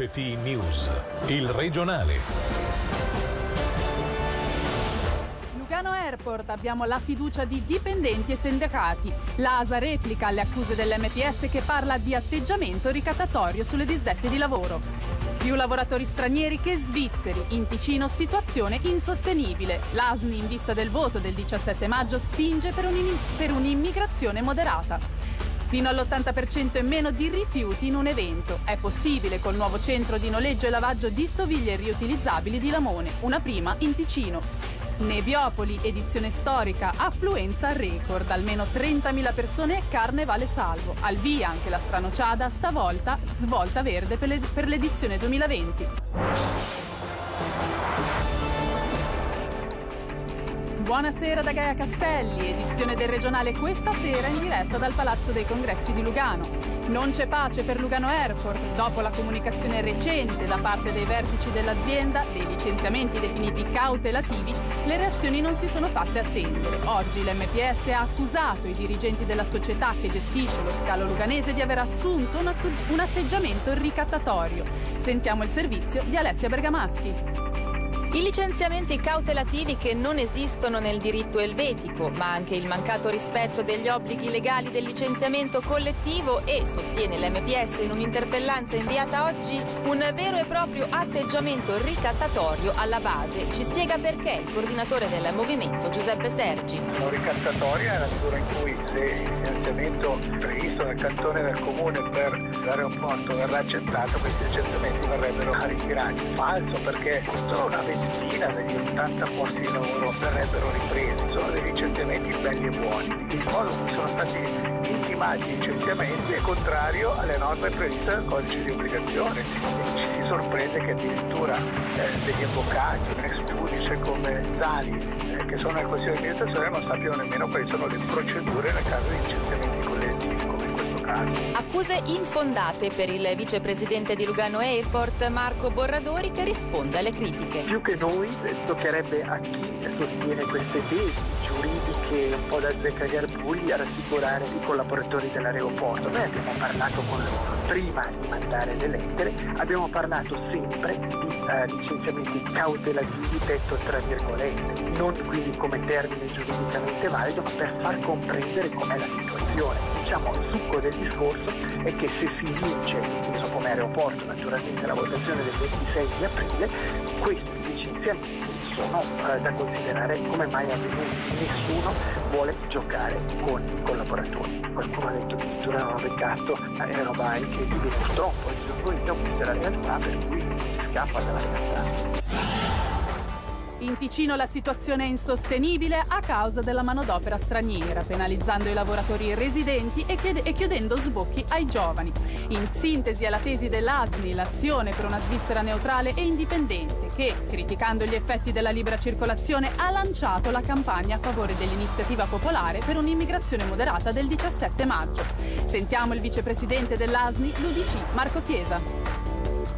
FT News, il regionale. Lugano Airport abbiamo la fiducia di dipendenti e sindacati. L'ASA replica alle accuse dell'MPS che parla di atteggiamento ricattatorio sulle disdette di lavoro. Più lavoratori stranieri che svizzeri. In Ticino situazione insostenibile. L'ASNI in vista del voto del 17 maggio spinge per, un'im- per un'immigrazione moderata. Fino all'80% e meno di rifiuti in un evento. È possibile col nuovo centro di noleggio e lavaggio di stoviglie riutilizzabili di Lamone, una prima in Ticino. Nebiopoli, edizione storica, affluenza record, almeno 30.000 persone, carnevale salvo. Al via anche la stranociada, stavolta svolta verde per l'edizione 2020. Buonasera da Gaia Castelli, edizione del regionale questa sera in diretta dal Palazzo dei Congressi di Lugano. Non c'è pace per Lugano Airport. Dopo la comunicazione recente da parte dei vertici dell'azienda dei licenziamenti definiti cautelativi, le reazioni non si sono fatte attendere. Oggi l'MPS ha accusato i dirigenti della società che gestisce lo scalo luganese di aver assunto un, atteggiamento ricattatorio. Sentiamo il servizio di Alessia Bergamaschi. I licenziamenti cautelativi che non esistono nel diritto elvetico, ma anche il mancato rispetto degli obblighi legali del licenziamento collettivo e, sostiene l'MPS in un'interpellanza inviata oggi, un vero e proprio atteggiamento ricattatorio alla base. Ci spiega perché il coordinatore del movimento Giuseppe Sergi. Lo ricattatorio è la misura in cui se il finanziamento previsto dal cantone del comune per l'aeroporto verrà accettato, questi licenziamenti verrebbero ritirati. Falso perché solo una ventina degli 80 posti di lavoro verrebbero ripresi, sono dei licenziamenti belli e buoni. Il modo in cui sono stati intimati i licenziamenti è contrario alle norme previste dal codice di obbligazione. Ci si sorprende che addirittura eh, degli avvocati, un ex giudice come Zali, eh, che sono nel Consiglio di amministrazione, non sappiano nemmeno quali sono le procedure nel caso di licenziamenti collettivi, Accuse infondate per il vicepresidente di Lugano Airport Marco Borradori che risponde alle critiche. Più che noi eh, toccherebbe a chi sostiene queste tesi giuridiche un po' da zeccagarbugli a rassicurare i collaboratori dell'aeroporto. Noi abbiamo parlato con loro prima di mandare le lettere, abbiamo parlato sempre di eh, licenziamenti cautelativi, detto tra virgolette, non quindi come termine giuridicamente valido, ma per far comprendere com'è la situazione. Diciamo il succo del discorso è che se si vince, inteso come aeroporto naturalmente, la votazione del 26 di aprile, questi licenziamenti sono eh, da considerare come mai avvenuti. Nessuno vuole giocare con i collaboratori. Qualcuno ha detto che addirittura ho beccato eh, roba incredibile, purtroppo il sono questa è la realtà per cui si scappa dalla realtà. In Ticino la situazione è insostenibile a causa della manodopera straniera, penalizzando i lavoratori residenti e, chiede- e chiudendo sbocchi ai giovani. In sintesi è la tesi dell'ASNI, l'azione per una Svizzera neutrale e indipendente, che, criticando gli effetti della libera circolazione, ha lanciato la campagna a favore dell'iniziativa popolare per un'immigrazione moderata del 17 maggio. Sentiamo il vicepresidente dell'ASNI, l'UDC, Marco Chiesa.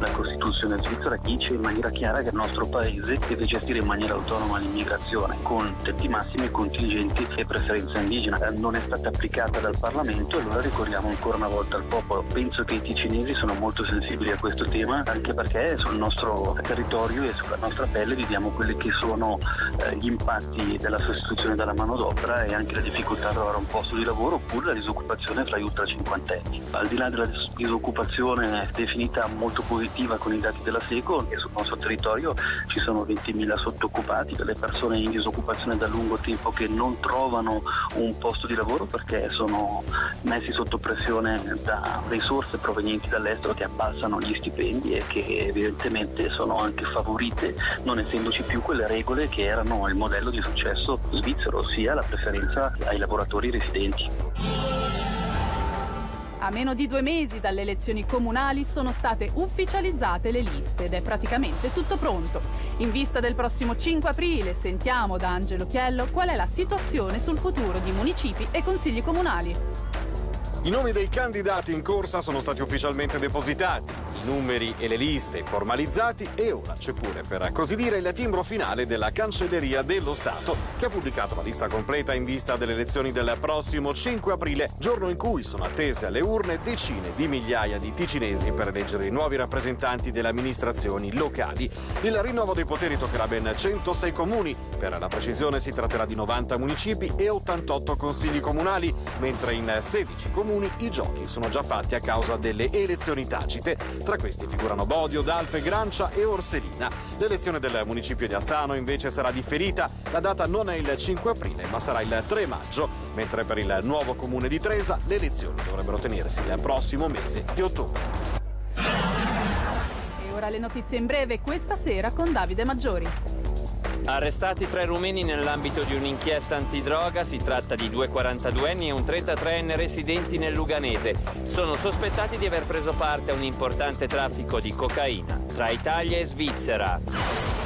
La Costituzione svizzera dice in maniera chiara che il nostro paese deve gestire in maniera autonoma l'immigrazione con tetti massimi, contingenti e preferenza indigena. Eh, Non è stata applicata dal Parlamento e allora ricorriamo ancora una volta al popolo. Penso che i ticinesi sono molto sensibili a questo tema anche perché sul nostro territorio e sulla nostra pelle viviamo quelli che sono eh, gli impatti della sostituzione della manodopera e anche la difficoltà di trovare un posto di lavoro oppure la disoccupazione fra gli ultra cinquantenni. Al di là della dis- disoccupazione definita molto positiva con i dati della SECO e sul nostro territorio ci sono 20.000 sottoccupati, delle persone in disoccupazione da lungo tempo che non trovano un posto di lavoro perché sono messi sotto pressione da risorse provenienti dall'estero che abbassano gli stipendi e che evidentemente sono anche favorite non essendoci più quelle regole che erano il modello di successo svizzero, ossia la preferenza ai lavoratori residenti. A meno di due mesi dalle elezioni comunali sono state ufficializzate le liste ed è praticamente tutto pronto. In vista del prossimo 5 aprile sentiamo da Angelo Chiello qual è la situazione sul futuro di municipi e consigli comunali. I nomi dei candidati in corsa sono stati ufficialmente depositati, numeri e le liste formalizzati e ora c'è pure, per così dire, il timbro finale della Cancelleria dello Stato, che ha pubblicato la lista completa in vista delle elezioni del prossimo 5 aprile, giorno in cui sono attese alle urne decine di migliaia di ticinesi per eleggere i nuovi rappresentanti delle amministrazioni locali. Il rinnovo dei poteri toccherà ben 106 comuni, per la precisione si tratterà di 90 municipi e 88 consigli comunali, mentre in 16 comuni i giochi sono già fatti a causa delle elezioni tacite. Tra questi figurano Bodio, Dalpe, Grancia e Orselina. L'elezione del municipio di Astano invece sarà differita. La data non è il 5 aprile, ma sarà il 3 maggio, mentre per il nuovo comune di Tresa le elezioni dovrebbero tenersi il prossimo mese di ottobre. E ora le notizie in breve questa sera con Davide Maggiori. Arrestati tre rumeni nell'ambito di un'inchiesta antidroga, si tratta di due 42enni e un 33enne residenti nel Luganese. Sono sospettati di aver preso parte a un importante traffico di cocaina tra Italia e Svizzera.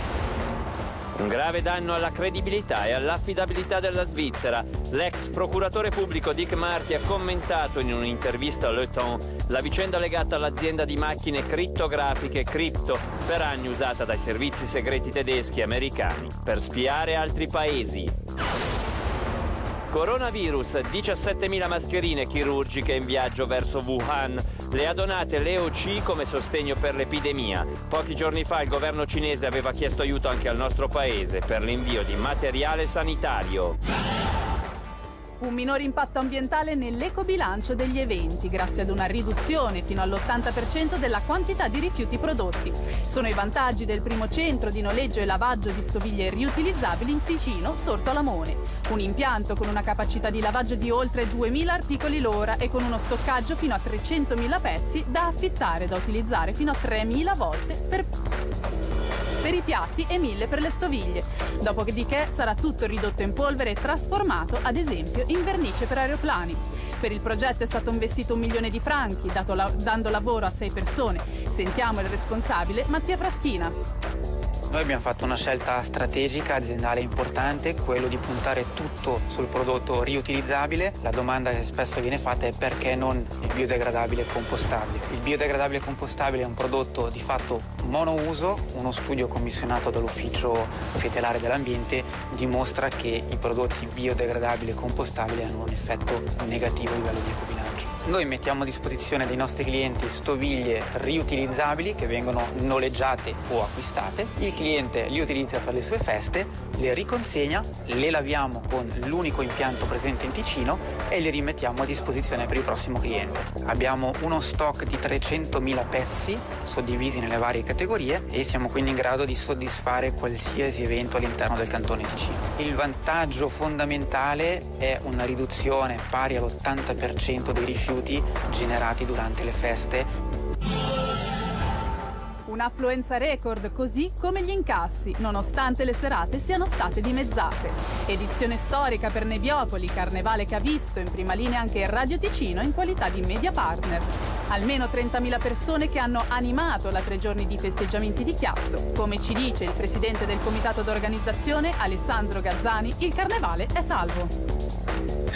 Un grave danno alla credibilità e all'affidabilità della Svizzera. L'ex procuratore pubblico Dick Marty ha commentato in un'intervista a Le Temps la vicenda legata all'azienda di macchine crittografiche Crypto, per anni usata dai servizi segreti tedeschi e americani per spiare altri paesi. Coronavirus, 17.000 mascherine chirurgiche in viaggio verso Wuhan. Le ha donate l'EOC come sostegno per l'epidemia. Pochi giorni fa il governo cinese aveva chiesto aiuto anche al nostro paese per l'invio di materiale sanitario. Un minore impatto ambientale nell'ecobilancio degli eventi, grazie ad una riduzione fino all'80% della quantità di rifiuti prodotti. Sono i vantaggi del primo centro di noleggio e lavaggio di stoviglie riutilizzabili in Ticino, sorto a Lamone. Un impianto con una capacità di lavaggio di oltre 2.000 articoli l'ora e con uno stoccaggio fino a 300.000 pezzi da affittare e da utilizzare fino a 3.000 volte per per i piatti e 1000 per le stoviglie. Dopodiché sarà tutto ridotto in polvere e trasformato, ad esempio, in vernice per aeroplani. Per il progetto è stato investito un milione di franchi, la- dando lavoro a sei persone. Sentiamo il responsabile Mattia Fraschina. Noi abbiamo fatto una scelta strategica, aziendale importante, quello di puntare tutto sul prodotto riutilizzabile. La domanda che spesso viene fatta è perché non biodegradabile e compostabile. Il biodegradabile e compostabile è un prodotto di fatto monouso, uno studio commissionato dall'Ufficio Fetelare dell'Ambiente dimostra che i prodotti biodegradabili e compostabili hanno un effetto negativo a livello di ecobilancio. Noi mettiamo a disposizione dei nostri clienti stoviglie riutilizzabili che vengono noleggiate o acquistate. Il cliente li utilizza per le sue feste, le riconsegna, le laviamo con l'unico impianto presente in Ticino e le rimettiamo a disposizione per il prossimo cliente. Abbiamo uno stock di 300.000 pezzi suddivisi nelle varie categorie e siamo quindi in grado di soddisfare qualsiasi evento all'interno del cantone Ticino. Il vantaggio fondamentale è una riduzione pari all'80% dei rifiuti rifiuti generati durante le feste. Un'affluenza record, così come gli incassi, nonostante le serate siano state dimezzate. Edizione storica per Neviopoli, carnevale che ha visto in prima linea anche Radio Ticino in qualità di media partner. Almeno 30.000 persone che hanno animato la tre giorni di festeggiamenti di Chiasso. Come ci dice il presidente del comitato d'organizzazione, Alessandro Gazzani, il carnevale è salvo.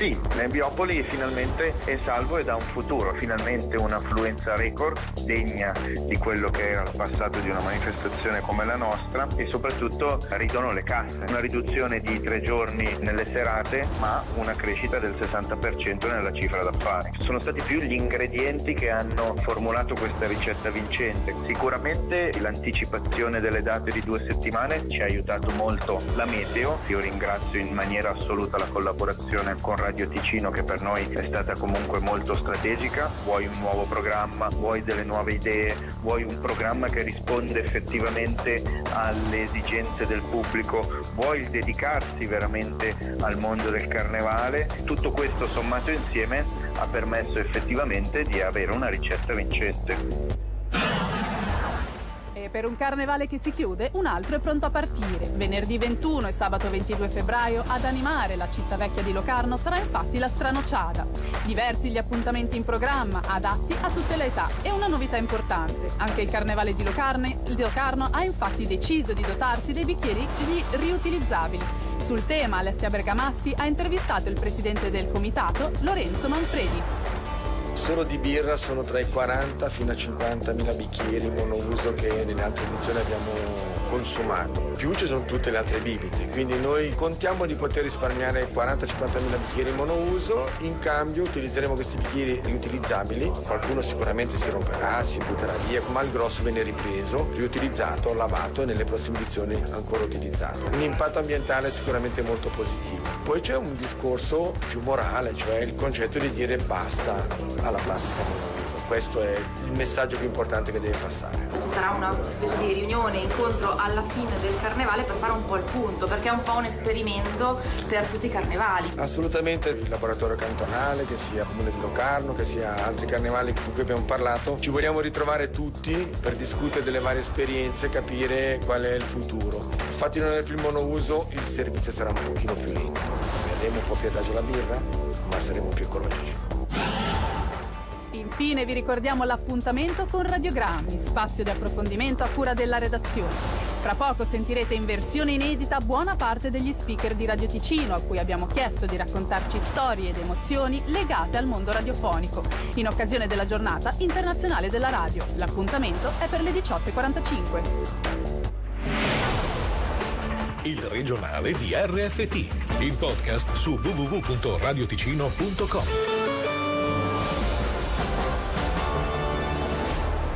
Sì, Nembiopoli finalmente è salvo ed ha un futuro, finalmente un'affluenza record degna di quello che era il passato di una manifestazione come la nostra e soprattutto ridono le casse, una riduzione di tre giorni nelle serate ma una crescita del 60% nella cifra d'affari. Sono stati più gli ingredienti che hanno formulato questa ricetta vincente. Sicuramente l'anticipazione delle date di due settimane ci ha aiutato molto la meteo, io ringrazio in maniera assoluta la collaborazione con Radio Radio Ticino che per noi è stata comunque molto strategica, vuoi un nuovo programma, vuoi delle nuove idee, vuoi un programma che risponde effettivamente alle esigenze del pubblico, vuoi dedicarsi veramente al mondo del carnevale, tutto questo sommato insieme ha permesso effettivamente di avere una ricetta vincente per un carnevale che si chiude, un altro è pronto a partire. Venerdì 21 e sabato 22 febbraio ad animare la città vecchia di Locarno sarà infatti la Stranociada. Diversi gli appuntamenti in programma, adatti a tutte le età e una novità importante. Anche il carnevale di, Locarne, Locarno ha infatti deciso di dotarsi dei bicchieri riutilizzabili. Sul tema Alessia Bergamaschi ha intervistato il presidente del comitato, Lorenzo Manfredi. Solo di birra sono tra i 40 fino a 50 mila bicchieri monouso che nelle altre edizioni abbiamo consumato. Più ci sono tutte le altre bibite, quindi noi contiamo di poter risparmiare 40-50 mila bicchieri monouso, in cambio utilizzeremo questi bicchieri riutilizzabili, qualcuno sicuramente si romperà, si butterà via, ma il grosso viene ripreso, riutilizzato, lavato e nelle prossime edizioni ancora utilizzato. Un impatto ambientale sicuramente molto positivo. Poi c'è un discorso più morale, cioè il concetto di dire basta alla plastica monouso questo è il messaggio più importante che deve passare. Ci sarà una specie di riunione, incontro alla fine del carnevale per fare un po' il punto, perché è un po' un esperimento per tutti i carnevali. Assolutamente il laboratorio cantonale, che sia Comune di Locarno, che sia altri carnevali con cui abbiamo parlato, ci vogliamo ritrovare tutti per discutere delle varie esperienze, capire qual è il futuro. Infatti non è il primo monouso, il servizio sarà un pochino più lento. Berremo un po' più adagio la birra, ma saremo più ecologici. Infine vi ricordiamo l'appuntamento con Radiogrammi, spazio di approfondimento a cura della redazione. Fra poco sentirete in versione inedita buona parte degli speaker di Radio Ticino, a cui abbiamo chiesto di raccontarci storie ed emozioni legate al mondo radiofonico, in occasione della giornata internazionale della radio. L'appuntamento è per le 18.45. Il regionale di RFT, il podcast su www.radioticino.com.